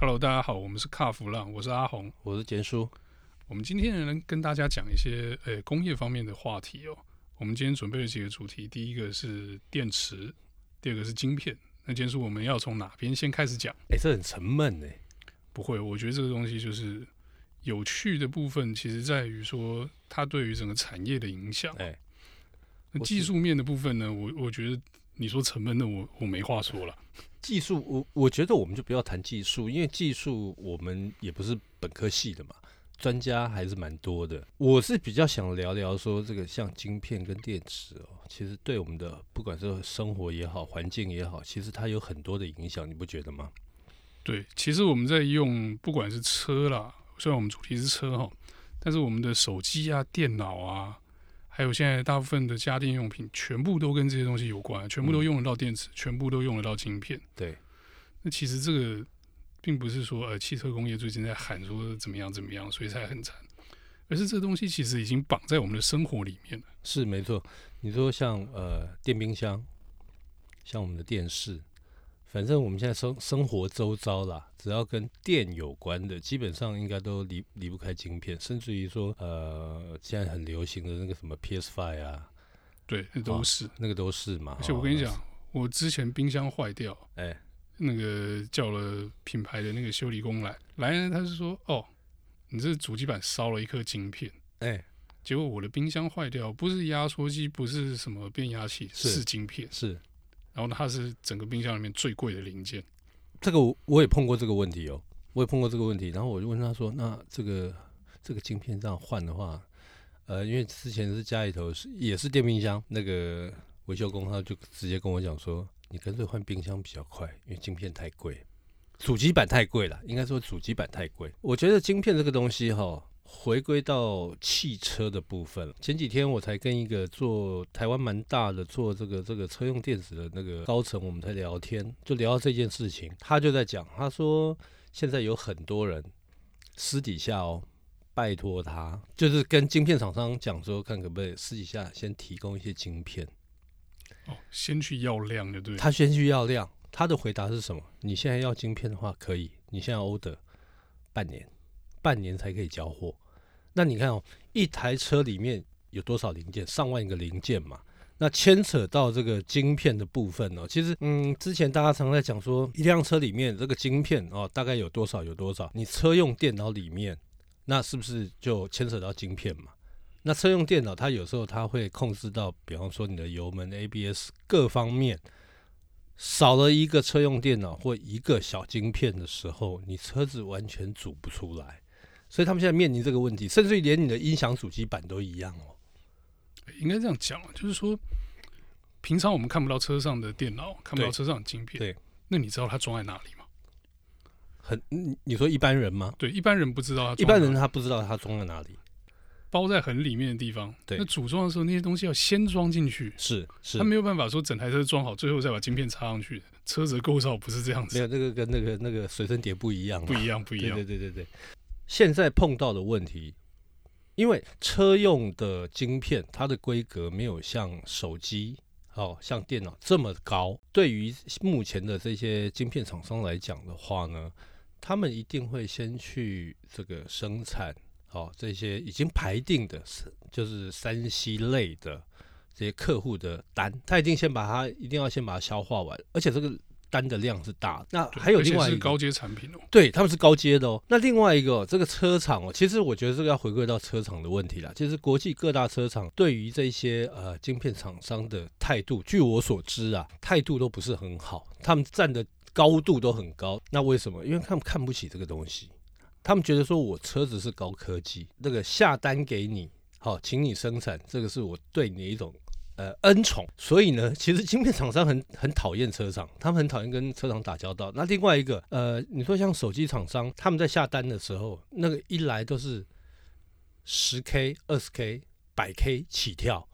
Hello，大家好，我们是卡弗浪，我是阿红，我是简叔。我们今天呢，跟大家讲一些呃、欸、工业方面的话题哦。我们今天准备了几个主题，第一个是电池，第二个是晶片。那简叔，我们要从哪边先开始讲？哎、欸，这很沉闷哎。不会，我觉得这个东西就是有趣的部分，其实在于说它对于整个产业的影响。哎、欸，那技术面的部分呢，我我觉得你说成本，那我我没话说了。技术，我我觉得我们就不要谈技术，因为技术我们也不是本科系的嘛，专家还是蛮多的。我是比较想聊聊说这个像晶片跟电池哦，其实对我们的不管是生活也好，环境也好，其实它有很多的影响，你不觉得吗？对，其实我们在用不管是车啦，虽然我们主题是车哈，但是我们的手机啊、电脑啊。还有现在大部分的家电用品，全部都跟这些东西有关，全部都用得到电池，嗯、全部都用得到晶片。对，那其实这个并不是说呃汽车工业最近在喊说怎么样怎么样，所以才很惨，而是这东西其实已经绑在我们的生活里面了。是没错，你说像呃电冰箱，像我们的电视。反正我们现在生生活周遭啦，只要跟电有关的，基本上应该都离离不开晶片，甚至于说，呃，现在很流行的那个什么 PS Five 啊，对，那都是、哦、那个都是嘛。而且我跟你讲，我之前冰箱坏掉，哎，那个叫了品牌的那个修理工来，来呢，他是说，哦，你这主机板烧了一颗晶片，哎，结果我的冰箱坏掉，不是压缩机，不是什么变压器，是，是晶片，是。然后它是整个冰箱里面最贵的零件，这个我也碰过这个问题哦，我也碰过这个问题。然后我就问他说：“那这个这个晶片这样换的话，呃，因为之前是家里头是也是电冰箱，那个维修工他就直接跟我讲说，你干脆换冰箱比较快，因为晶片太贵，主机板太贵了，应该说主机板太贵。我觉得晶片这个东西哈、哦。”回归到汽车的部分，前几天我才跟一个做台湾蛮大的做这个这个车用电子的那个高层，我们在聊天，就聊到这件事情。他就在讲，他说现在有很多人私底下哦，拜托他，就是跟晶片厂商讲说，看可不可以私底下先提供一些晶片。哦，先去要量的，对。他先去要量，他的回答是什么？你现在要晶片的话，可以，你现在 order 半年。半年才可以交货，那你看哦，一台车里面有多少零件？上万个零件嘛。那牵扯到这个晶片的部分哦，其实嗯，之前大家常在讲说，一辆车里面这个晶片哦，大概有多少？有多少？你车用电脑里面，那是不是就牵扯到晶片嘛？那车用电脑它有时候它会控制到，比方说你的油门、ABS 各方面。少了一个车用电脑或一个小晶片的时候，你车子完全组不出来。所以他们现在面临这个问题，甚至于连你的音响主机板都一样哦。应该这样讲，就是说，平常我们看不到车上的电脑，看不到车上的晶片，对，那你知道它装在哪里吗？很，你说一般人吗？对，一般人不知道，一般人他不知道它装在哪里，包在很里面的地方。对，那组装的时候那些东西要先装进去，是是，他没有办法说整台车装好，最后再把晶片插上去。车子的构造不是这样子，没有那个跟那个那个随身碟不一样，不一样，不一样，对对对对对。现在碰到的问题，因为车用的晶片，它的规格没有像手机、哦像电脑这么高。对于目前的这些晶片厂商来讲的话呢，他们一定会先去这个生产，哦这些已经排定的，就是三 C 类的这些客户的单，他一定先把它，一定要先把它消化完，而且这个。单的量是大，那还有另外一个是高阶产品哦，对，他们是高阶的哦。那另外一个这个车厂哦，其实我觉得这个要回归到车厂的问题了。其实国际各大车厂对于这些呃晶片厂商的态度，据我所知啊，态度都不是很好，他们站的高度都很高。那为什么？因为他们看不起这个东西，他们觉得说我车子是高科技，那个下单给你，好，请你生产，这个是我对你的一种。呃，恩宠，所以呢，其实晶片厂商很很讨厌车厂，他们很讨厌跟车厂打交道。那另外一个，呃，你说像手机厂商，他们在下单的时候，那个一来都是十 K、二十 K、百 K 起跳，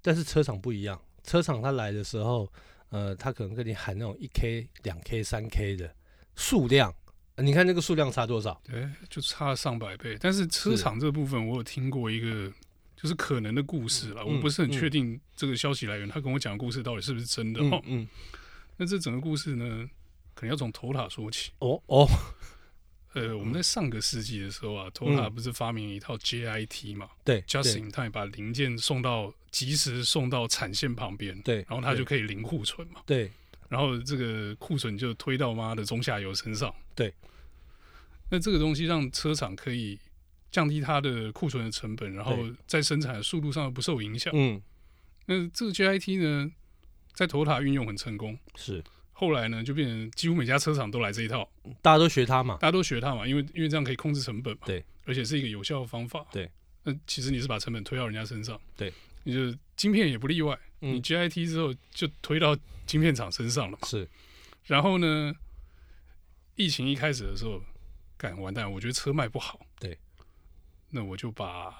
但是车厂不一样，车厂他来的时候，呃，他可能跟你喊那种一 K、两 K、三 K 的数量，你看那个数量差多少？对，就差上百倍。但是车厂这部分，我有听过一个。就是可能的故事了，嗯、我不是很确定这个消息来源。嗯、他跟我讲的故事到底是不是真的？哦、嗯，嗯，那这整个故事呢，可能要从 Toyota 说起。哦哦，呃，我们在上个世纪的时候啊，Toyota 不是发明一套 JIT 嘛？对，Just in time，把零件送到及时送到产线旁边，对，然后它就可以零库存嘛。对，然后这个库存就推到妈的中下游身上。对，那这个东西让车厂可以降低它的库存的成本，然后在生产的速度上不受影响。嗯，那这个 JIT 呢，在 Toyota 运用很成功。是。后来呢，就变成几乎每家车厂都来这一套，大家都学它嘛，大家都学它嘛，因为因为这样可以控制成本嘛，对，而且是一个有效的方法，对。那其实你是把成本推到人家身上，对，你就晶片也不例外，嗯、你 JIT 之后就推到晶片厂身上了嘛，是。然后呢，疫情一开始的时候，干完蛋，我觉得车卖不好，对，那我就把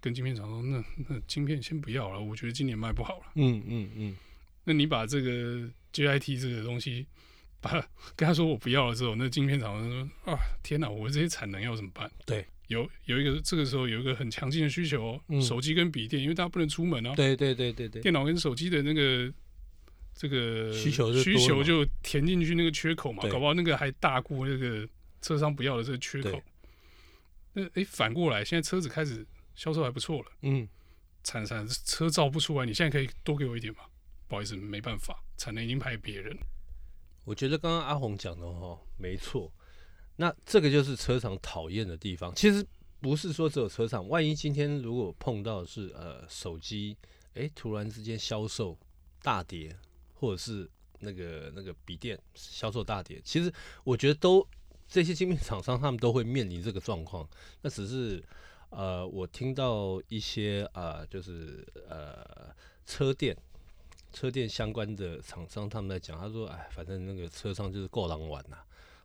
跟晶片厂说，那那晶片先不要了，我觉得今年卖不好了，嗯嗯嗯，那你把这个。G I T 这个东西，把跟他说我不要了之后，那晶片厂商说啊，天哪，我这些产能要怎么办？对，有有一个这个时候有一个很强劲的需求，嗯、手机跟笔电，因为大家不能出门啊。对对对对对，电脑跟手机的那个这个需求需求就填进去那个缺口嘛，搞不好那个还大过那个车商不要的这个缺口。那诶，反过来，现在车子开始销售还不错了，嗯，产产车造不出来，你现在可以多给我一点吗？不好意思，没办法，产能已经派别人。我觉得刚刚阿红讲的哦，没错。那这个就是车厂讨厌的地方。其实不是说只有车厂，万一今天如果碰到是呃手机，诶，突然之间销售大跌，或者是那个那个笔电销售大跌，其实我觉得都这些晶片厂商他们都会面临这个状况。那只是呃，我听到一些啊、就是呃车店。车电相关的厂商他们在讲，他说：“哎，反正那个车商就是够狼玩呐，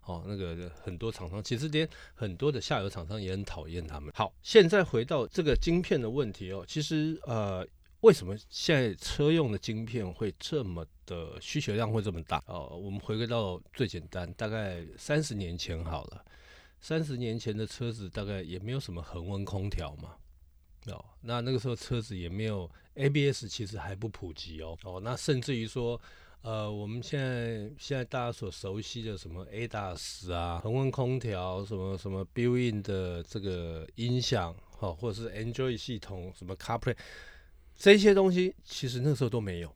哦，那个很多厂商其实连很多的下游厂商也很讨厌他们。”好，现在回到这个晶片的问题哦，其实呃，为什么现在车用的晶片会这么的需求量会这么大？哦，我们回归到最简单，大概三十年前好了，三十年前的车子大概也没有什么恒温空调嘛。哦，那那个时候车子也没有 ABS，其实还不普及哦。哦，那甚至于说，呃，我们现在现在大家所熟悉的什么 ADAS 啊，恒温空调，什么什么 built-in 的这个音响，哈、或者是 Android 系统，什么 CarPlay，这些东西其实那时候都没有。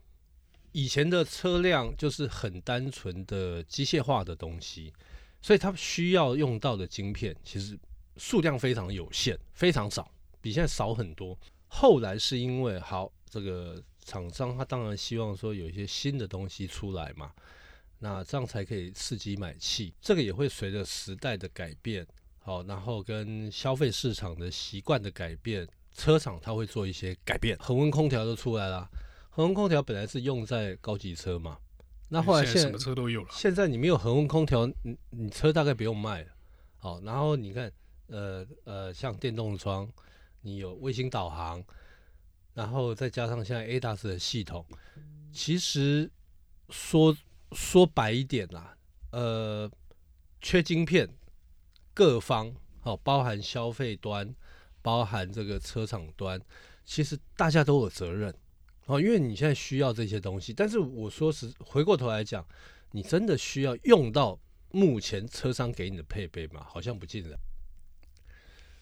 以前的车辆就是很单纯的机械化的东西，所以它需要用到的晶片其实数量非常有限，非常少。比现在少很多。后来是因为好，这个厂商他当然希望说有一些新的东西出来嘛，那这样才可以刺激买气。这个也会随着时代的改变，好，然后跟消费市场的习惯的改变，车厂它会做一些改变。恒温空调都出来了，恒温空调本来是用在高级车嘛，那后来现在，现在什么车都有了。现在你没有恒温空调，你你车大概不用卖了。好，然后你看，呃呃，像电动窗。你有卫星导航，然后再加上现在 ADAS 的系统，其实说说白一点啦，呃，缺晶片，各方哦，包含消费端，包含这个车厂端，其实大家都有责任哦，因为你现在需要这些东西，但是我说实，回过头来讲，你真的需要用到目前车商给你的配备吗？好像不尽然。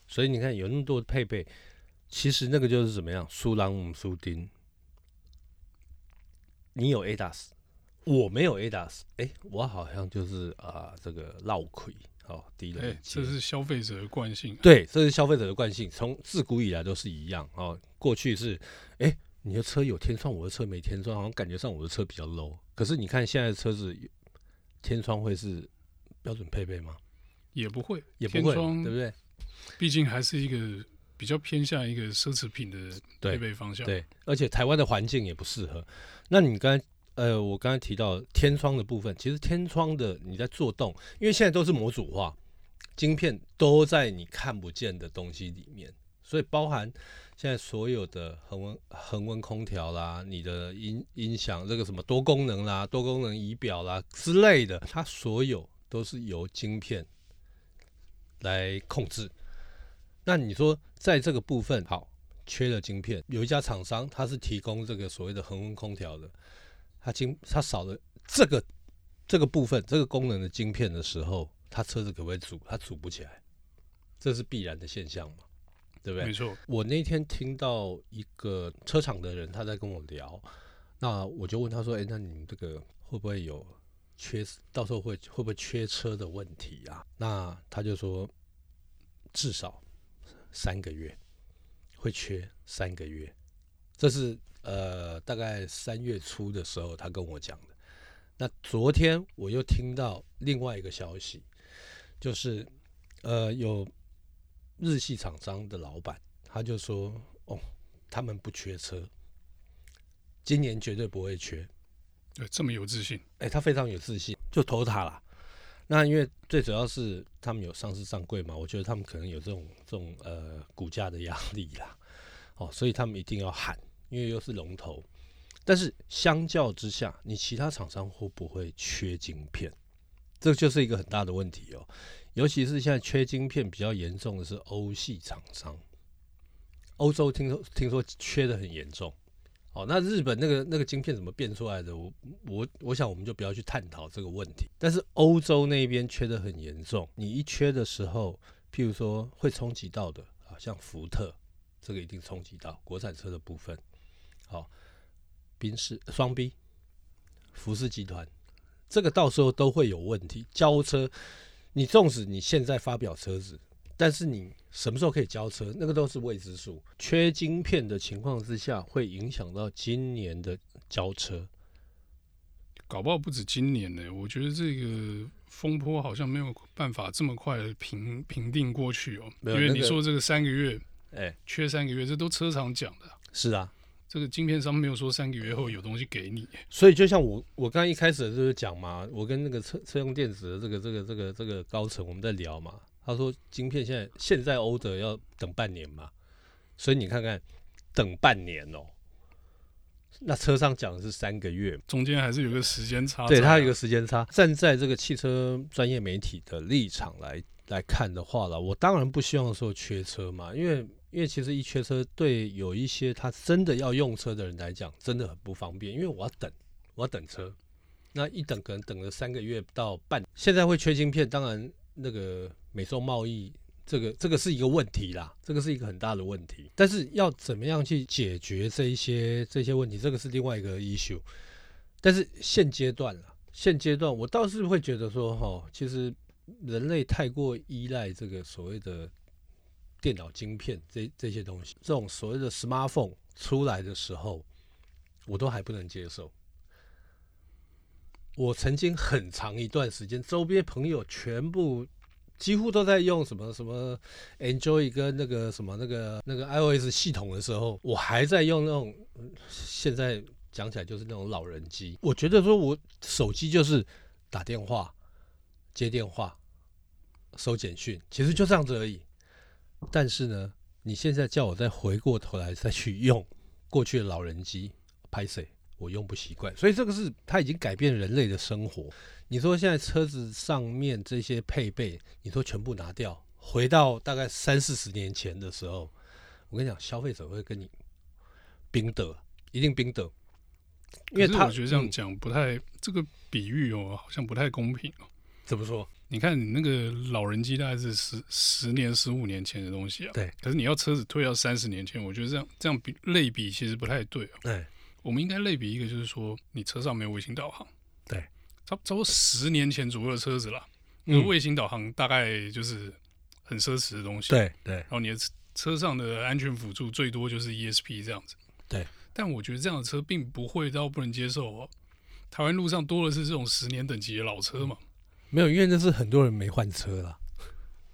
所以你看，有那么多配备，其实那个就是怎么样？苏朗姆苏丁。你有 ADAS，我没有 ADAS，哎，我好像就是啊、呃，这个落亏哦，低了。哎，这是消费者的惯性。对，这是消费者的惯性，从自古以来都是一样哦。过去是，哎，你的车有天窗，我的车没天窗，好像感觉上我的车比较 low。可是你看现在的车子，天窗会是标准配备吗？也不会，也不会，对不对？毕竟还是一个比较偏向一个奢侈品的配备方向，对，对，而且台湾的环境也不适合。那你刚才呃，我刚才提到天窗的部分，其实天窗的你在做动，因为现在都是模组化，晶片都在你看不见的东西里面，所以包含现在所有的恒温恒温空调啦，你的音音响这个什么多功能啦、多功能仪表啦之类的，它所有都是由晶片来控制。那你说，在这个部分好缺了晶片，有一家厂商，它是提供这个所谓的恒温空调的，他晶它少了这个这个部分这个功能的晶片的时候，它车子可不可以组？它组不起来，这是必然的现象嘛，对不对？没错。我那天听到一个车厂的人他在跟我聊，那我就问他说：“哎，那你们这个会不会有缺？到时候会会不会缺车的问题啊？”那他就说：“至少三个月会缺三个月。”这是呃大概三月初的时候他跟我讲的。那昨天我又听到另外一个消息，就是，呃，有日系厂商的老板，他就说，哦，他们不缺车，今年绝对不会缺。对，这么有自信？哎，他非常有自信，就投他了。那因为最主要是他们有上市上柜嘛，我觉得他们可能有这种这种呃股价的压力啦，哦，所以他们一定要喊，因为又是龙头。但是相较之下，你其他厂商会不会缺晶片？这就是一个很大的问题哦。尤其是现在缺晶片比较严重的是欧系厂商，欧洲听说听说缺的很严重。哦，那日本那个那个晶片怎么变出来的？我我我想我们就不要去探讨这个问题。但是欧洲那边缺的很严重，你一缺的时候，譬如说会冲击到的啊，像福特这个一定冲击到国产车的部分。好。宾士双 B，福斯集团，这个到时候都会有问题。交车，你纵使你现在发表车子，但是你什么时候可以交车，那个都是未知数。缺晶片的情况之下，会影响到今年的交车。搞不好不止今年呢、欸，我觉得这个风波好像没有办法这么快的平平定过去哦、喔。因为你说这个三个月，哎，缺三个月，这都车厂讲的。是啊。这个晶片商没有说三个月后有东西给你，所以就像我我刚刚一开始就是讲嘛，我跟那个车车用电子的这个这个这个这个高层我们在聊嘛，他说晶片现在现在 order 要等半年嘛，所以你看看等半年哦，那车上讲的是三个月，中间还是有个时间差，啊，对，它有一个时间差。站在这个汽车专业媒体的立场来来看的话了，我当然不希望说缺车嘛，因为。因为其实一缺车，对有一些他真的要用车的人来讲，真的很不方便。因为我要等，我要等车，那一等可能等了三个月到半。现在会缺晶片，当然那个美中贸易这个这个是一个问题啦，这个是一个很大的问题。但是要怎么样去解决这一些这些问题，这个是另外一个 issue。但是现阶段了，现阶段我倒是会觉得说，哈，其实人类太过依赖这个所谓的。电脑晶片这这些东西，这种所谓的 smartphone 出来的时候，我都还不能接受。我曾经很长一段时间，周边朋友全部几乎都在用什么什么 Android 跟那个什么那个那个 iOS 系统的时候，我还在用那种现在讲起来就是那种老人机。我觉得说我手机就是打电话、接电话、收简讯，其实就这样子而已。但是呢，你现在叫我再回过头来再去用过去的老人机，拍谁？我用不习惯。所以这个是它已经改变人类的生活。你说现在车子上面这些配备，你说全部拿掉，回到大概三四十年前的时候，我跟你讲，消费者会跟你冰的，一定冰的。因为他我觉得这样讲不太，嗯、这个比喻哦，好像不太公平哦。怎么说？你看，你那个老人机大概是十十年、十五年前的东西啊。对。可是你要车子推到三十年前，我觉得这样这样比类比其实不太对啊。对。我们应该类比一个，就是说你车上没有卫星导航。对。差差不多十年前左右的车子了，嗯，卫星导航大概就是很奢侈的东西。对对。然后你的车上的安全辅助最多就是 ESP 这样子。对。但我觉得这样的车并不会到不能接受哦。台湾路上多的是这种十年等级的老车嘛。没有，因为那是很多人没换车啦。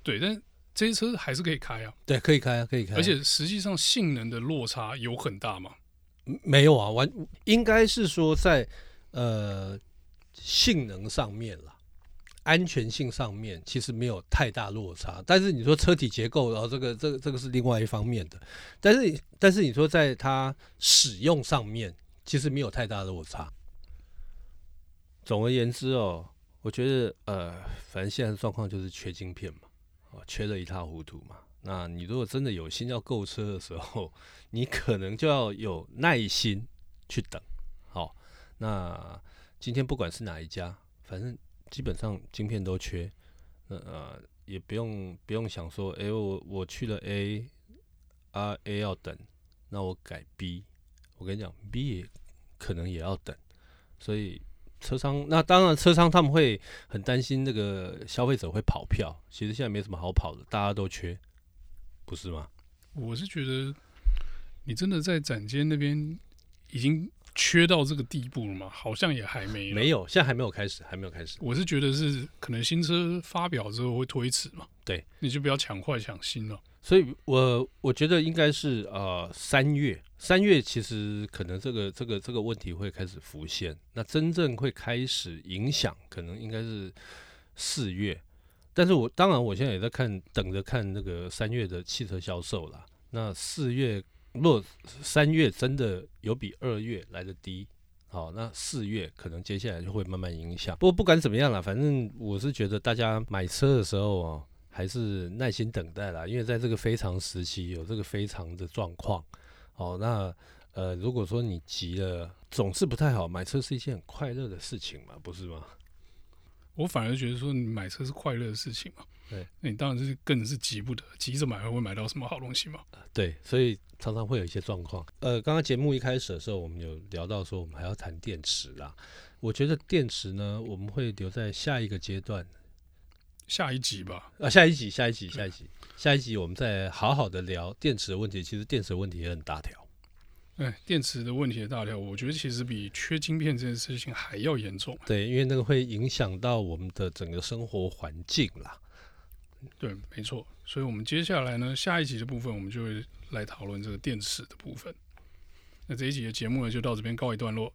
对，但这些车还是可以开啊。对，可以开啊，可以开啊。而且实际上性能的落差有很大吗？没有啊，完应该是说在呃性能上面啦，安全性上面其实没有太大落差。但是你说车体结构，然后这个这个这个是另外一方面的。但是但是你说在它使用上面，其实没有太大的落差。总而言之哦。我觉得，呃，反正现在的状况就是缺晶片嘛，啊，缺得一塌糊涂嘛。那你如果真的有心要购车的时候，你可能就要有耐心去等。好，那今天不管是哪一家，反正基本上晶片都缺，那呃也不用不用想说，哎、我我去了 A，啊 A 要等，那我改 B，我跟你讲 B 也可能也要等，所以车商那当然车商他们会很担心那个消费者会跑票，其实现在没什么好跑的，大家都缺，不是吗？我是觉得你真的在展间那边已经。缺到这个地步了吗？好像也还没。没有，现在还没有开始，还没有开始。我是觉得是可能新车发表之后会推迟嘛。对，你就不要抢快抢新了。所以我我觉得应该是呃三月，三月其实可能这个这个这个问题会开始浮现。那真正会开始影响，可能应该是四月。但是我当然我现在也在看，等着看那个三月的汽车销售啦。那四月。若三月真的有比二月来的低，好，那四月可能接下来就会慢慢影响。不过不管怎么样啦，反正我是觉得大家买车的时候哦，还是耐心等待啦，因为在这个非常时期有这个非常的状况。好，那呃，如果说你急了，总是不太好。买车是一件很快乐的事情嘛，不是吗？我反而觉得说，你买车是快乐的事情嘛。对，那你当然是更是急不得，急着买会会买到什么好东西嘛？对，所以常常会有一些状况。呃，刚刚节目一开始的时候，我们有聊到说，我们还要谈电池啦。我觉得电池呢，我们会留在下一个阶段，下一集吧。啊，下一集，下一集，下一集，下一集，我们再好好的聊电池的问题。其实电池的问题也很大条。哎，电池的问题也大条，我觉得其实比缺晶片这件事情还要严重。对，因为那个会影响到我们的整个生活环境啦。对，没错。所以，我们接下来呢，下一集的部分，我们就会来讨论这个电池的部分。那这一集的节目呢，就到这边告一段落。